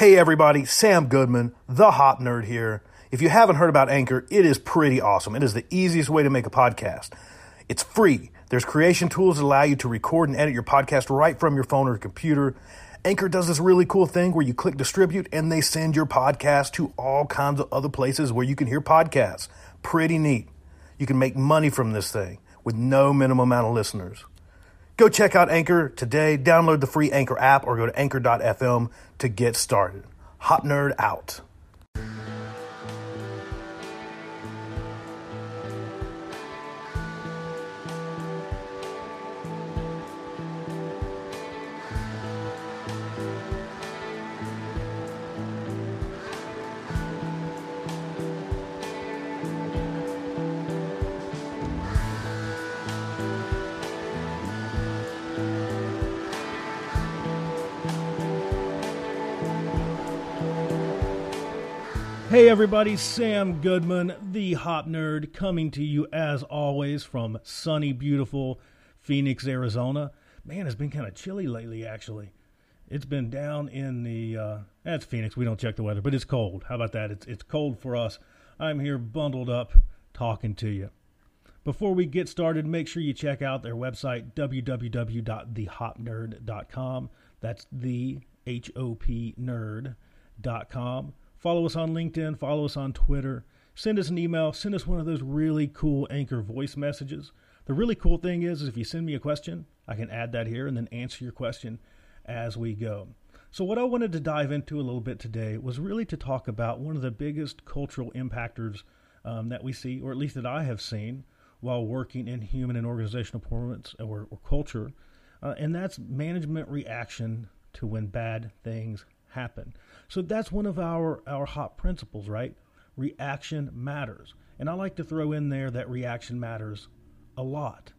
Hey everybody, Sam Goodman, the Hop Nerd here. If you haven't heard about Anchor, it is pretty awesome. It is the easiest way to make a podcast. It's free. There's creation tools that allow you to record and edit your podcast right from your phone or computer. Anchor does this really cool thing where you click distribute and they send your podcast to all kinds of other places where you can hear podcasts. Pretty neat. You can make money from this thing with no minimum amount of listeners. Go check out Anchor today. Download the free Anchor app or go to anchor.fm to get started. Hop Nerd out. Hey everybody, Sam Goodman, the Hop Nerd, coming to you as always from sunny, beautiful Phoenix, Arizona. Man, it's been kind of chilly lately, actually. It's been down in the, uh, that's Phoenix, we don't check the weather, but it's cold. How about that? It's, it's cold for us. I'm here bundled up talking to you. Before we get started, make sure you check out their website, www.thehopnerd.com. That's the H O P nerd.com. Follow us on LinkedIn, follow us on Twitter, send us an email, send us one of those really cool Anchor voice messages. The really cool thing is, is if you send me a question, I can add that here and then answer your question as we go. So, what I wanted to dive into a little bit today was really to talk about one of the biggest cultural impactors um, that we see, or at least that I have seen, while working in human and organizational performance or, or culture, uh, and that's management reaction to when bad things happen. So that's one of our, our HOP principles, right? Reaction matters. And I like to throw in there that reaction matters a lot,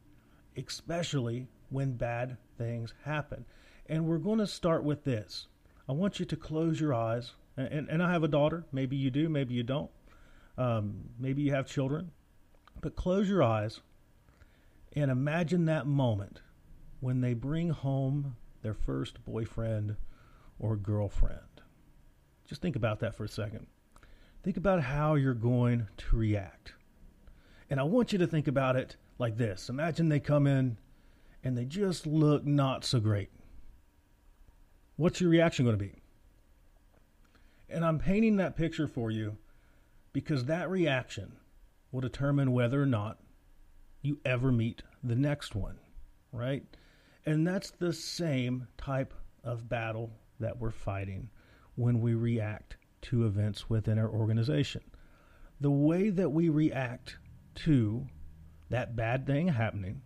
especially when bad things happen. And we're going to start with this. I want you to close your eyes. And, and I have a daughter. Maybe you do, maybe you don't. Um, maybe you have children. But close your eyes and imagine that moment when they bring home their first boyfriend or girlfriend. Just think about that for a second. Think about how you're going to react. And I want you to think about it like this Imagine they come in and they just look not so great. What's your reaction going to be? And I'm painting that picture for you because that reaction will determine whether or not you ever meet the next one, right? And that's the same type of battle that we're fighting when we react to events within our organization. The way that we react to that bad thing happening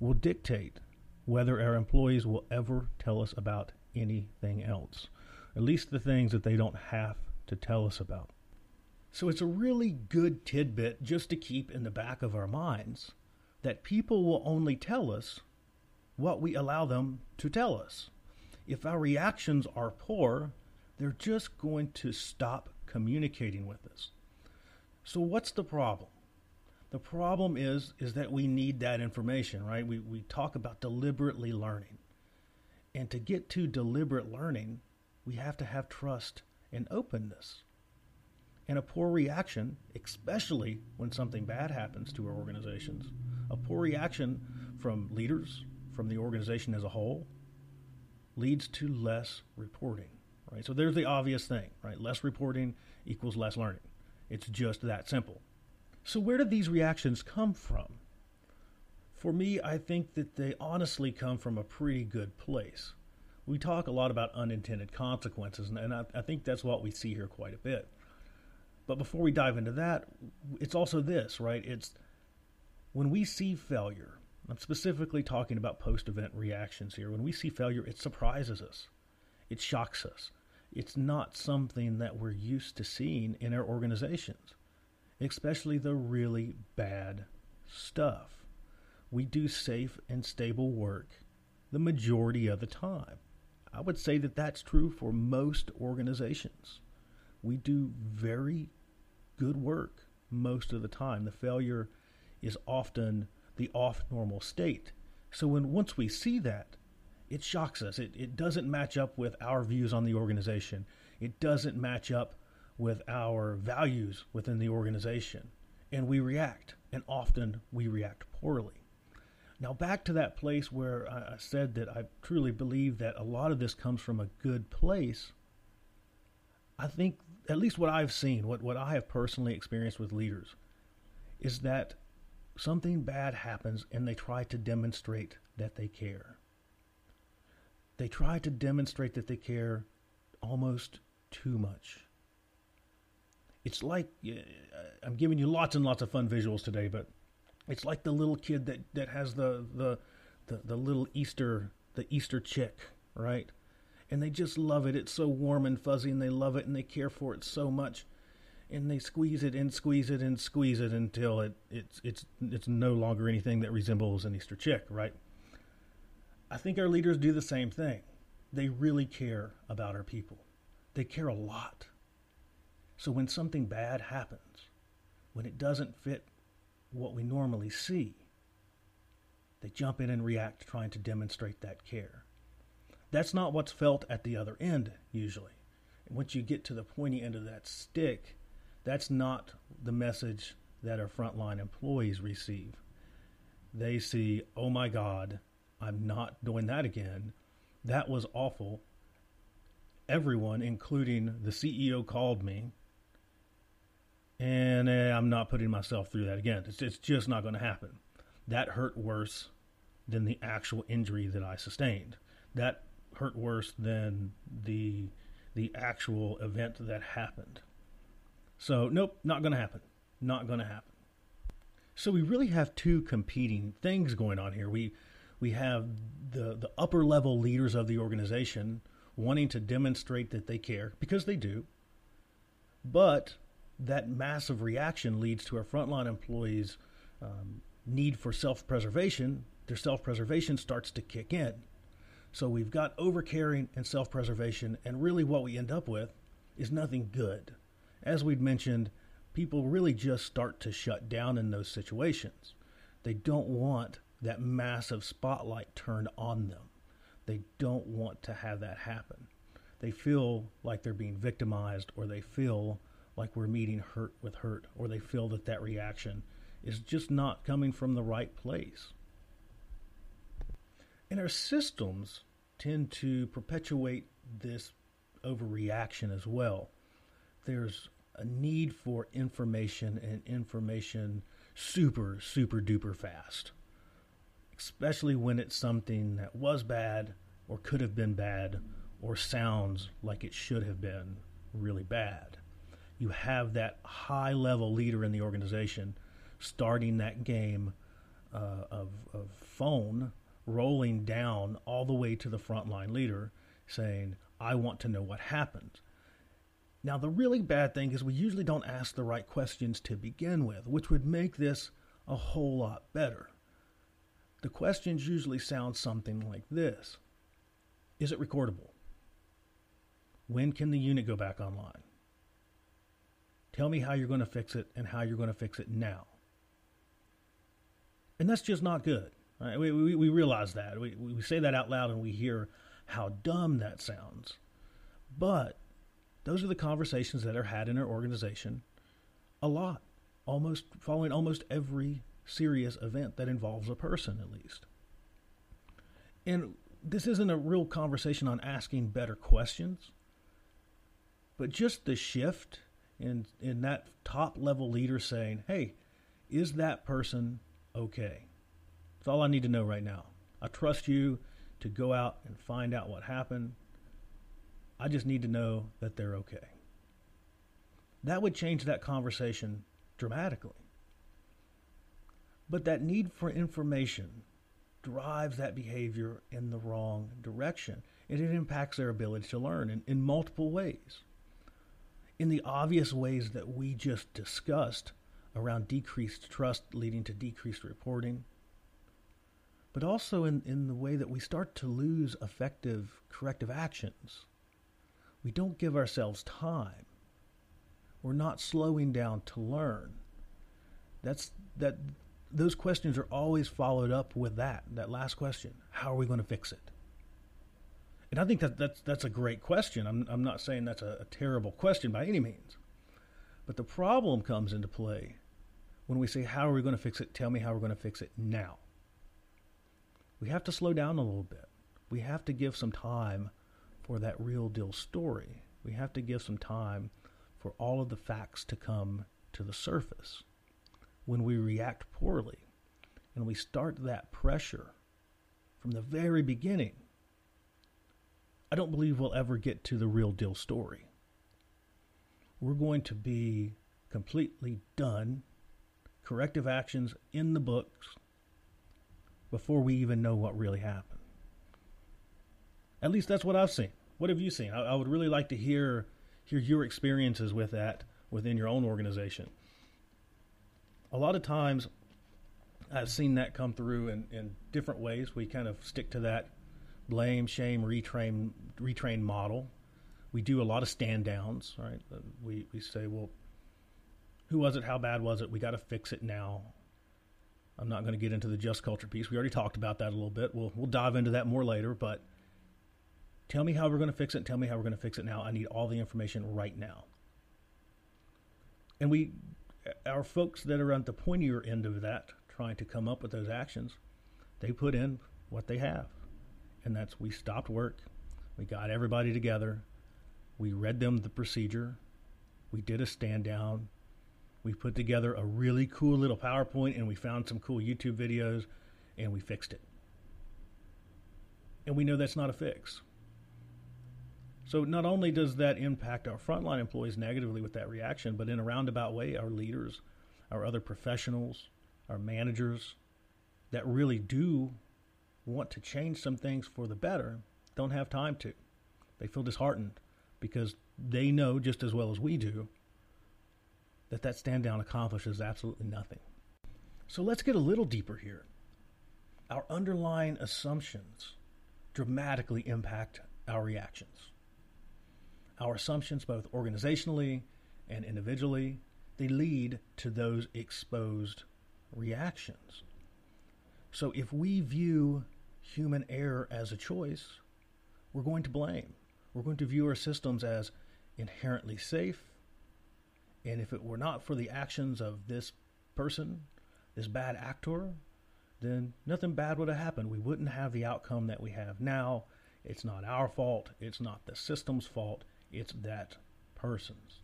will dictate whether our employees will ever tell us about anything else, at least the things that they don't have to tell us about. So it's a really good tidbit just to keep in the back of our minds that people will only tell us what we allow them to tell us. If our reactions are poor, they're just going to stop communicating with us. So what's the problem? The problem is is that we need that information, right? We we talk about deliberately learning. And to get to deliberate learning, we have to have trust and openness. And a poor reaction, especially when something bad happens to our organizations, a poor reaction from leaders, from the organization as a whole, leads to less reporting right? So there's the obvious thing, right? Less reporting equals less learning. It's just that simple. So where did these reactions come from? For me, I think that they honestly come from a pretty good place. We talk a lot about unintended consequences, and, I, I think that's what we see here quite a bit. But before we dive into that, it's also this, right? It's when we see failure, I'm specifically talking about post event reactions here. When we see failure, it surprises us, it shocks us, it's not something that we're used to seeing in our organizations, especially the really bad stuff. We do safe and stable work the majority of the time. I would say that that's true for most organizations. We do very good work most of the time. The failure is often the off normal state. So when once we see that, it shocks us. It, it doesn't match up with our views on the organization. It doesn't match up with our values within the organization. And we react, and often we react poorly. Now, back to that place where I said that I truly believe that a lot of this comes from a good place. I think, at least what I've seen, what, what I have personally experienced with leaders, is that something bad happens and they try to demonstrate that they care. They try to demonstrate that they care almost too much. It's like I'm giving you lots and lots of fun visuals today, but it's like the little kid that, that has the, the the the little Easter the Easter chick, right? And they just love it. It's so warm and fuzzy, and they love it, and they care for it so much, and they squeeze it and squeeze it and squeeze it until it it's it's it's no longer anything that resembles an Easter chick, right? I think our leaders do the same thing. They really care about our people. They care a lot. So when something bad happens, when it doesn't fit what we normally see. They jump in and react, trying to demonstrate that care. That's not what's felt at the other end, usually. Once you get to the pointy end of that stick, that's not the message that our frontline employees receive. They see, oh my God, I'm not doing that again. That was awful. Everyone, including the CEO, called me and uh, I'm not putting myself through that again. It's, it's just not going to happen. That hurt worse than the actual injury that I sustained. That hurt worse than the the actual event that happened. So nope, not going to happen. Not going to happen. So we really have two competing things going on here. We we have the the upper level leaders of the organization wanting to demonstrate that they care because they do. But that massive reaction leads to our frontline employees' um, need for self preservation. Their self preservation starts to kick in. So we've got overcaring and self preservation, and really what we end up with is nothing good. As we'd mentioned, people really just start to shut down in those situations. They don't want that massive spotlight turned on them. They don't want to have that happen. They feel like they're being victimized or they feel like we're meeting hurt with hurt, or they feel that that reaction is just not coming from the right place. And our systems tend to perpetuate this overreaction as well. There's a need for information and information super, super duper fast, especially when it's something that was bad or could have been bad or sounds like it should have been really bad you have that high level leader in the organization starting that game uh, of, of phone rolling down all the way to the frontline leader saying, I want to know what happened. Now, the really bad thing is we usually don't ask the right questions to begin with, which would make this a whole lot better. The questions usually sound something like this Is it recordable? When can the unit go back online? Tell me how you're going to fix it and how you're going to fix it now. And that's just not good. Right? We, we, we realize that. We, we say that out loud and we hear how dumb that sounds. But those are the conversations that are had in our organization a lot, almost following almost every serious event that involves a person, at least. And this isn't a real conversation on asking better questions, but just the shift in in that top level leader saying, "Hey, is that person okay?" That's all I need to know right now. I trust you to go out and find out what happened. I just need to know that they're okay. That would change that conversation dramatically. But that need for information drives that behavior in the wrong direction, and it impacts their ability to learn in, in multiple ways in the obvious ways that we just discussed around decreased trust leading to decreased reporting, but also in, in the way that we start to lose effective corrective actions. We don't give ourselves time. We're not slowing down to learn. That's that those questions are always followed up with that, that last question. How are we going to fix it? And I think that that's that's a great question. I'm I'm not saying that's a, a terrible question by any means. But the problem comes into play when we say, How are we going to fix it? Tell me how we're going to fix it now. We have to slow down a little bit. We have to give some time for that real deal story. We have to give some time for all of the facts to come to the surface. When we react poorly and we start that pressure from the very beginning, I don't believe we'll ever get to the real deal story. We're going to be completely done, corrective actions in the books before we even know what really happened. At least that's what I've seen. What have you seen? I, I would really like to hear hear your experiences with that within your own organization. A lot of times, I've seen that come through in, in different ways. We kind of stick to that blame, shame, retrain, retrain model. We do a lot of stand downs, right? Uh, we, we say, well, who was it? How bad was it? We got to fix it now. I'm not going to get into the just culture piece. We already talked about that a little bit. We'll, we'll dive into that more later, but tell me how we're going to fix it. Tell me how we're going to fix it now. I need all the information right now. And we, our folks that are at the pointier end of that, trying to come up with those actions, they put in what they have and that's we stopped work, we got everybody together, we read them the procedure, we did a stand down, we put together a really cool little PowerPoint, and we found some cool YouTube videos, and we fixed it. And we know that's not a fix. So not only does that impact our frontline employees negatively with that reaction, but in a roundabout way, our leaders, our other professionals, our managers that really do want to change some things for the better don't have time to. They feel disheartened because they know just as well as we do that that stand down accomplishes absolutely nothing. So let's get a little deeper here. Our underlying assumptions dramatically impact our reactions. Our assumptions, both organizationally and individually, they lead to those exposed reactions. So if we view human error as a choice, we're going to blame. We're going to view our systems as inherently safe. And if it were not for the actions of this person, this bad actor, then nothing bad would have happened. We wouldn't have the outcome that we have now. It's not our fault. It's not the system's fault. It's that person's.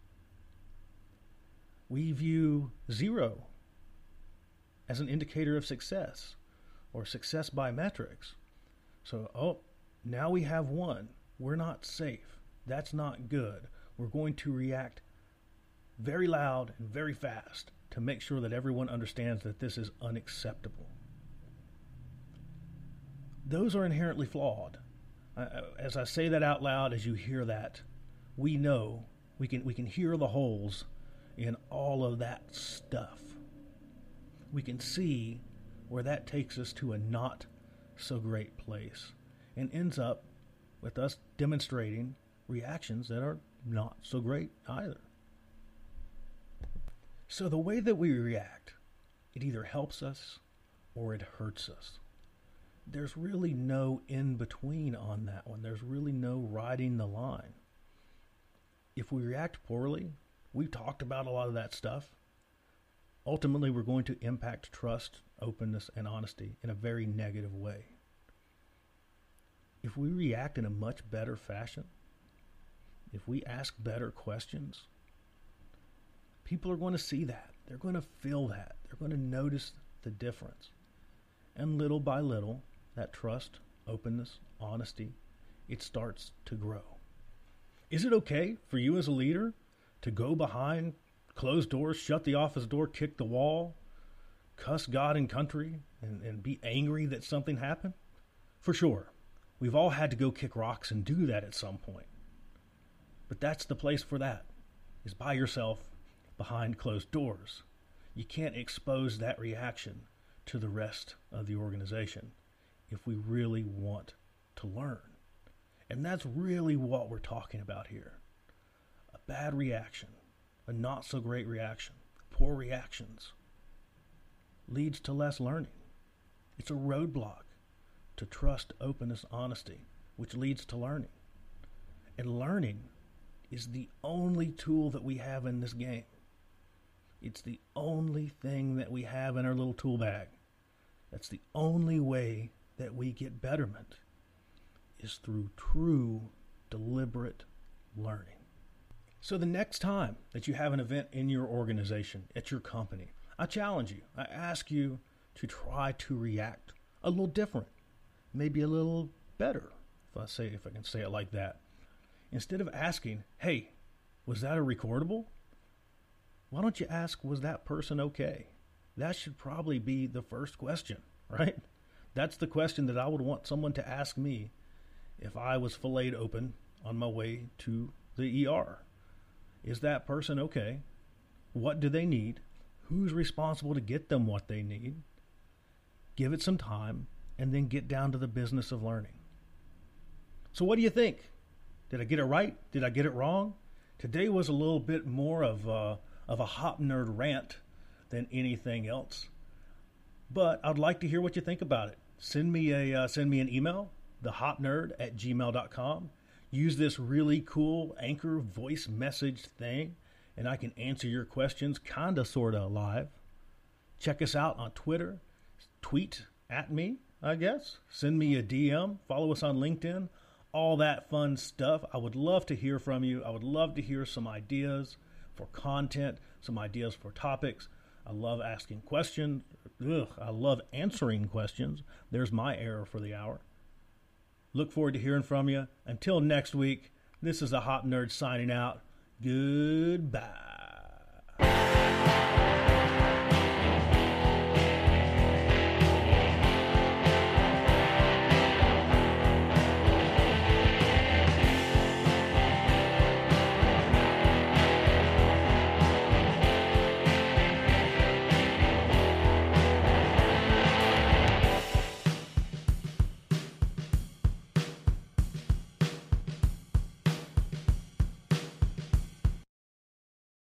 We view zero as an indicator of success or success by metrics. So, oh, now we have one. We're not safe. That's not good. We're going to react very loud and very fast to make sure that everyone understands that this is unacceptable. Those are inherently flawed. As I say that out loud, as you hear that, we know we can we can hear the holes in all of that stuff. We can see where that takes us to a not so great place and ends up with us demonstrating reactions that are not so great either. So, the way that we react, it either helps us or it hurts us. There's really no in between on that one. There's really no riding the line. If we react poorly, we've talked about a lot of that stuff ultimately we're going to impact trust, openness, and honesty in a very negative way. If we react in a much better fashion, if we ask better questions, people are going to see that. They're going to feel that. They're going to notice the difference. And little by little, that trust, openness, honesty, it starts to grow. Is it okay for you as a leader to go behind close doors, shut the office door, kick the wall, cuss God and country, and, and be angry that something happened? For sure. We've all had to go kick rocks and do that at some point. But that's the place for that, is by yourself behind closed doors. You can't expose that reaction to the rest of the organization if we really want to learn. And that's really what we're talking about here. A bad reaction a not so great reaction, poor reactions, leads to less learning. It's a roadblock to trust, openness, honesty, which leads to learning. And learning is the only tool that we have in this game. It's the only thing that we have in our little tool bag. That's the only way that we get betterment is through true deliberate learning. So the next time that you have an event in your organization, at your company, I challenge you. I ask you to try to react a little different, maybe a little better, if I say if I can say it like that. Instead of asking, "Hey, was that a recordable?" Why don't you ask, "Was that person okay?" That should probably be the first question, right? That's the question that I would want someone to ask me if I was filleted open on my way to the ER. Is that person okay? What do they need? Who's responsible to get them what they need? Give it some time and then get down to the business of learning. So, what do you think? Did I get it right? Did I get it wrong? Today was a little bit more of a, of a hop nerd rant than anything else. But I'd like to hear what you think about it. Send me a uh, send me an email, thehopnerd at gmail.com. Use this really cool anchor voice message thing, and I can answer your questions kinda sorta live. Check us out on Twitter. Tweet at me, I guess. Send me a DM. Follow us on LinkedIn. All that fun stuff. I would love to hear from you. I would love to hear some ideas for content, some ideas for topics. I love asking questions. Ugh, I love answering questions. There's my error for the hour. Look forward to hearing from you. Until next week, this is a Hop Nerd signing out. Goodbye.